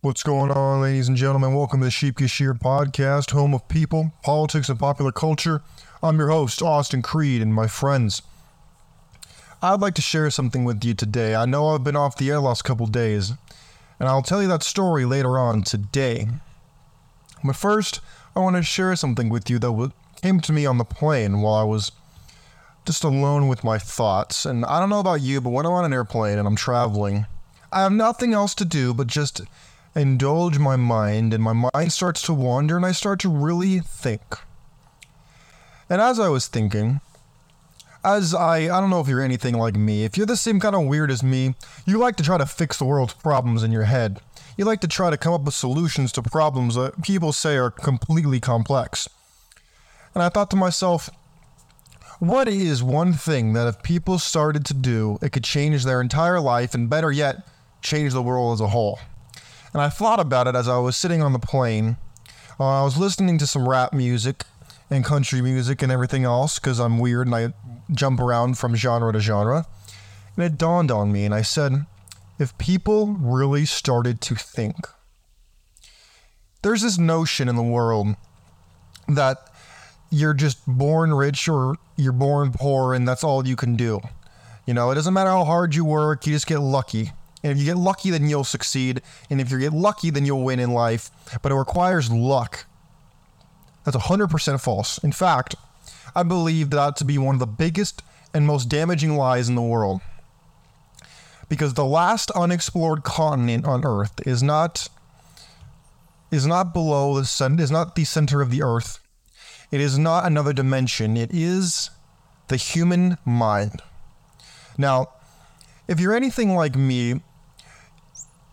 What's going on, ladies and gentlemen? Welcome to the Sheep Shear podcast, home of people, politics, and popular culture. I'm your host, Austin Creed, and my friends. I'd like to share something with you today. I know I've been off the air last couple days, and I'll tell you that story later on today. But first, I want to share something with you that came to me on the plane while I was just alone with my thoughts. And I don't know about you, but when I'm on an airplane and I'm traveling, I have nothing else to do but just indulge my mind, and my mind starts to wander, and I start to really think. And as I was thinking, as I, I don't know if you're anything like me, if you're the same kind of weird as me, you like to try to fix the world's problems in your head. You like to try to come up with solutions to problems that people say are completely complex. And I thought to myself, what is one thing that if people started to do, it could change their entire life and better yet, change the world as a whole? And I thought about it as I was sitting on the plane. Uh, I was listening to some rap music and country music and everything else because I'm weird and I jump around from genre to genre. And it dawned on me, and I said, if people really started to think, there's this notion in the world that you're just born rich or you're born poor and that's all you can do. You know, it doesn't matter how hard you work, you just get lucky. And if you get lucky, then you'll succeed. And if you get lucky, then you'll win in life. But it requires luck. That's 100% false. In fact, I believe that to be one of the biggest and most damaging lies in the world. Because the last unexplored continent on Earth is not is not below the sun is not the center of the earth. It is not another dimension. It is the human mind. Now, if you're anything like me,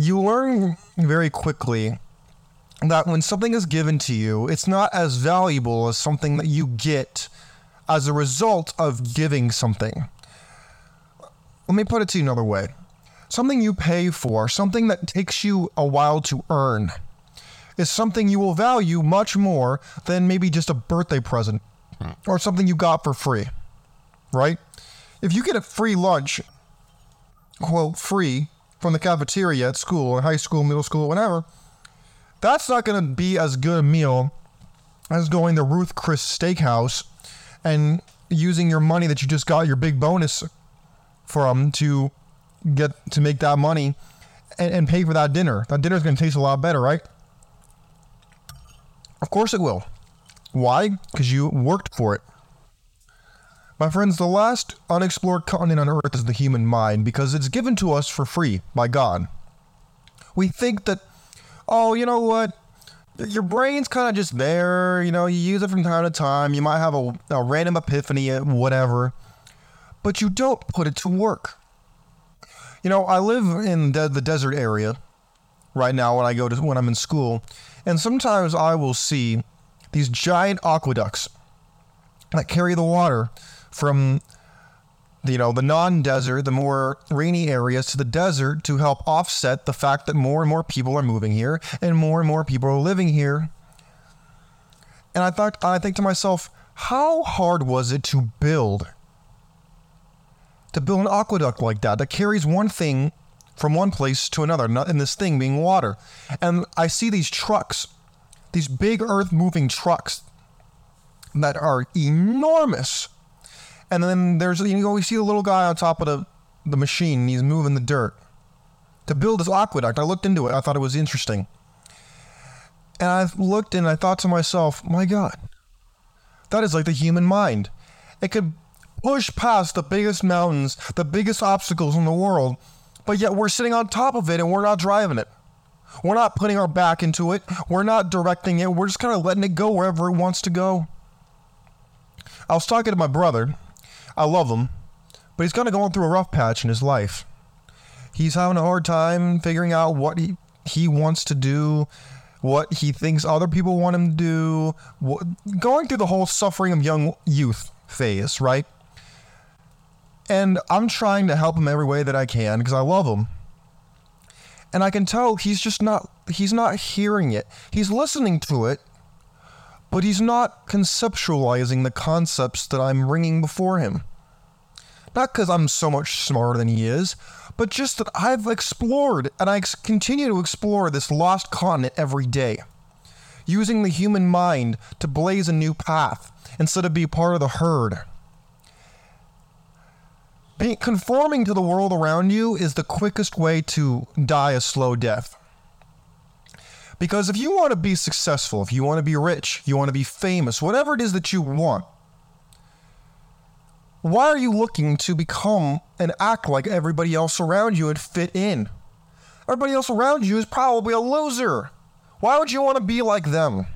you learn very quickly that when something is given to you, it's not as valuable as something that you get as a result of giving something. Let me put it to you another way something you pay for, something that takes you a while to earn, is something you will value much more than maybe just a birthday present or something you got for free, right? If you get a free lunch, quote, free from the cafeteria at school or high school, middle school, whatever, that's not going to be as good a meal as going to Ruth's Chris Steakhouse and using your money that you just got your big bonus from to get to make that money and, and pay for that dinner. That dinner is going to taste a lot better, right? Of course it will. Why? Because you worked for it. My friends, the last unexplored continent on Earth is the human mind because it's given to us for free by God. We think that, oh, you know what? Your brain's kind of just there, you know, you use it from time to time. You might have a, a random epiphany, whatever, but you don't put it to work. You know, I live in the, the desert area right now when I go to when I'm in school, and sometimes I will see these giant aqueducts that carry the water from you know the non-desert the more rainy areas to the desert to help offset the fact that more and more people are moving here and more and more people are living here. And i thought i think to myself how hard was it to build to build an aqueduct like that that carries one thing from one place to another and this thing being water? And i see these trucks these big earth moving trucks that are enormous and then there's you know we see the little guy on top of the the machine. he's moving the dirt to build this aqueduct. I looked into it. I thought it was interesting. And I looked and I thought to myself, my God, that is like the human mind. It could push past the biggest mountains, the biggest obstacles in the world, but yet we're sitting on top of it and we're not driving it. We're not putting our back into it. We're not directing it. We're just kind of letting it go wherever it wants to go. I was talking to my brother I love him, but he's kind of going through a rough patch in his life. He's having a hard time figuring out what he, he wants to do, what he thinks other people want him to do, what, going through the whole suffering of young youth phase, right? And I'm trying to help him every way that I can because I love him. And I can tell he's just not he's not hearing it. He's listening to it, but he's not conceptualizing the concepts that I'm bringing before him. Not because I'm so much smarter than he is, but just that I've explored and I continue to explore this lost continent every day, using the human mind to blaze a new path instead of be part of the herd. Being, conforming to the world around you is the quickest way to die a slow death. Because if you want to be successful, if you want to be rich, you want to be famous, whatever it is that you want, why are you looking to become and act like everybody else around you and fit in? Everybody else around you is probably a loser. Why would you want to be like them?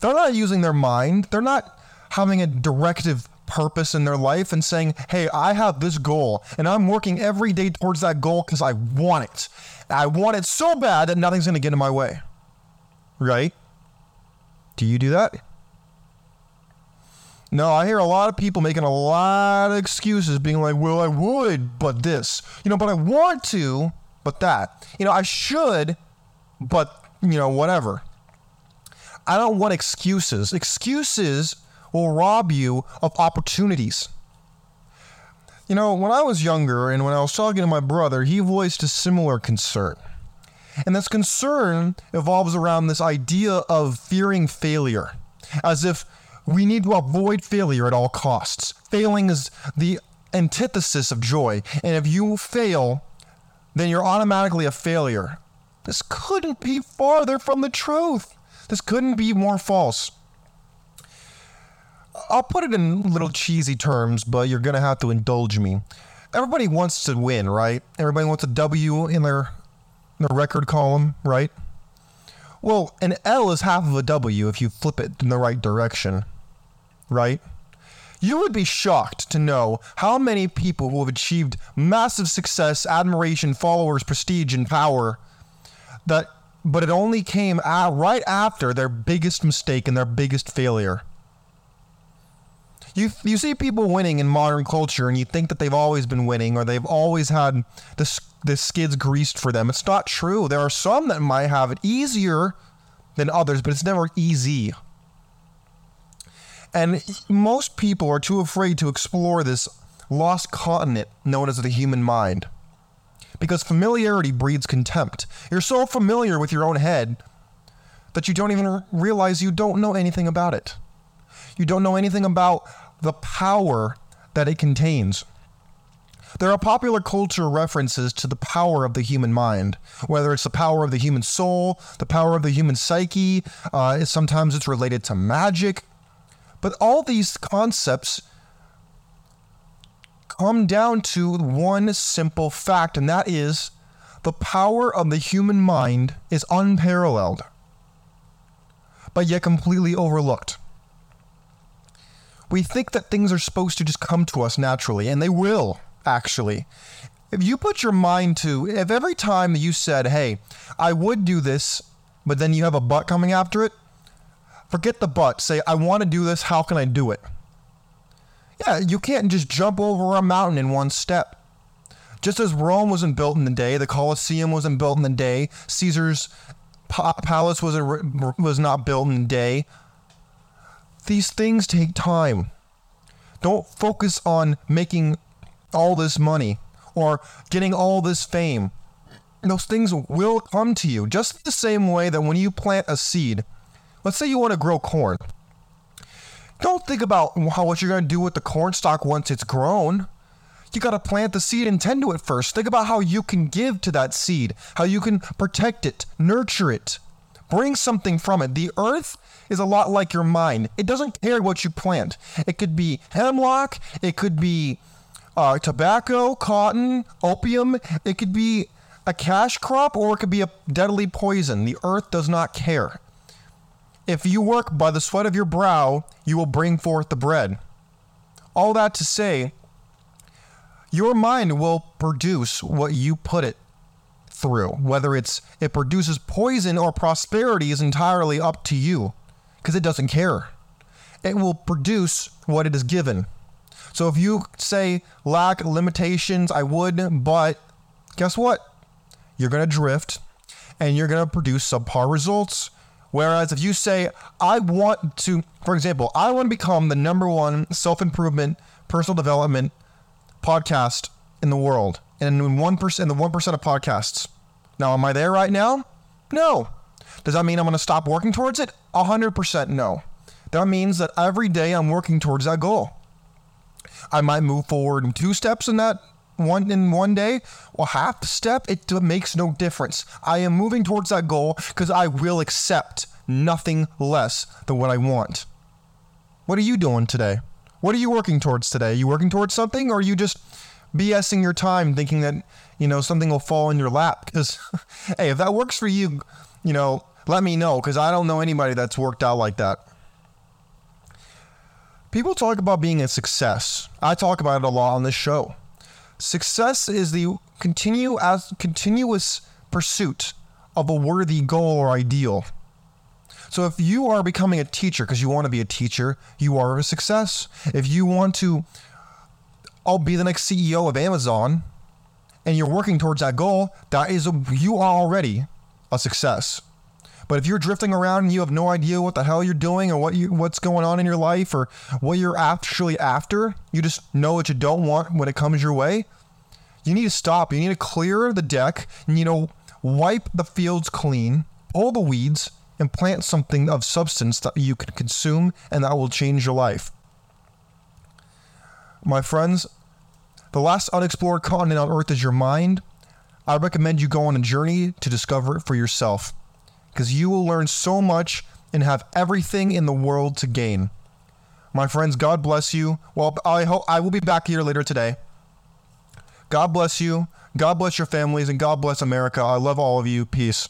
They're not using their mind. They're not having a directive purpose in their life and saying, hey, I have this goal and I'm working every day towards that goal because I want it. I want it so bad that nothing's going to get in my way. Right? Do you do that? No, I hear a lot of people making a lot of excuses, being like, well, I would, but this. You know, but I want to, but that. You know, I should, but, you know, whatever. I don't want excuses. Excuses will rob you of opportunities. You know, when I was younger and when I was talking to my brother, he voiced a similar concern. And this concern evolves around this idea of fearing failure, as if we need to avoid failure at all costs. Failing is the antithesis of joy, and if you fail, then you're automatically a failure. This couldn't be farther from the truth. This couldn't be more false. I'll put it in little cheesy terms, but you're gonna have to indulge me. Everybody wants to win, right? Everybody wants a W in their their record column, right? Well, an L is half of a W if you flip it in the right direction, right? You would be shocked to know how many people who have achieved massive success, admiration, followers, prestige, and power that but it only came out right after their biggest mistake and their biggest failure you you see people winning in modern culture, and you think that they've always been winning or they've always had the the skids greased for them. It's not true. There are some that might have it easier than others, but it's never easy. And most people are too afraid to explore this lost continent known as the human mind. Because familiarity breeds contempt. You're so familiar with your own head that you don't even realize you don't know anything about it. You don't know anything about the power that it contains. There are popular culture references to the power of the human mind, whether it's the power of the human soul, the power of the human psyche, uh, sometimes it's related to magic. But all these concepts come down to one simple fact, and that is the power of the human mind is unparalleled, but yet completely overlooked we think that things are supposed to just come to us naturally, and they will, actually. If you put your mind to, if every time you said, hey, I would do this, but then you have a butt coming after it, forget the but. Say, I want to do this, how can I do it? Yeah, you can't just jump over a mountain in one step. Just as Rome wasn't built in the day, the Colosseum wasn't built in the day, Caesar's palace wasn't was not built in the day, these things take time. Don't focus on making all this money or getting all this fame. Those things will come to you just the same way that when you plant a seed, let's say you want to grow corn. Don't think about how what you're going to do with the corn stalk once it's grown. You got to plant the seed and tend to it first. Think about how you can give to that seed, how you can protect it, nurture it, bring something from it. The earth is a lot like your mind. It doesn't care what you plant. It could be hemlock, it could be uh, tobacco, cotton, opium, it could be a cash crop, or it could be a deadly poison. The earth does not care. If you work by the sweat of your brow, you will bring forth the bread. All that to say, your mind will produce what you put it through. Whether it's it produces poison or prosperity is entirely up to you because it doesn't care. It will produce what it is given. So if you say lack limitations, I would, but guess what? You're going to drift and you're going to produce subpar results. Whereas if you say, I want to, for example, I want to become the number one self improvement personal development podcast in the world, and in one percent, the one percent of podcasts. Now, am I there right now? No. Does that mean I'm going to stop working towards it? hundred percent no. That means that every day I'm working towards that goal. I might move forward two steps in that one in one day or half step. It makes no difference. I am moving towards that goal because I will accept nothing less than what I want. What are you doing today? What are you working towards today? Are you working towards something or are you just BSing your time thinking that, you know, something will fall in your lap? Because, hey, if that works for you, you know, let me know because I don't know anybody that's worked out like that. People talk about being a success. I talk about it a lot on this show. Success is the continue as continuous pursuit of a worthy goal or ideal. So if you are becoming a teacher because you want to be a teacher, you are a success. If you want to I'll be the next CEO of Amazon and you're working towards that goal, that is a, you are already a success. But if you're drifting around and you have no idea what the hell you're doing or what you what's going on in your life or what you're actually after, you just know what you don't want when it comes your way. You need to stop. You need to clear the deck. And, you know, wipe the fields clean, pull the weeds, and plant something of substance that you can consume and that will change your life. My friends, the last unexplored continent on Earth is your mind. I recommend you go on a journey to discover it for yourself because you will learn so much and have everything in the world to gain. My friends, God bless you. Well, I hope I will be back here later today. God bless you. God bless your families and God bless America. I love all of you. Peace.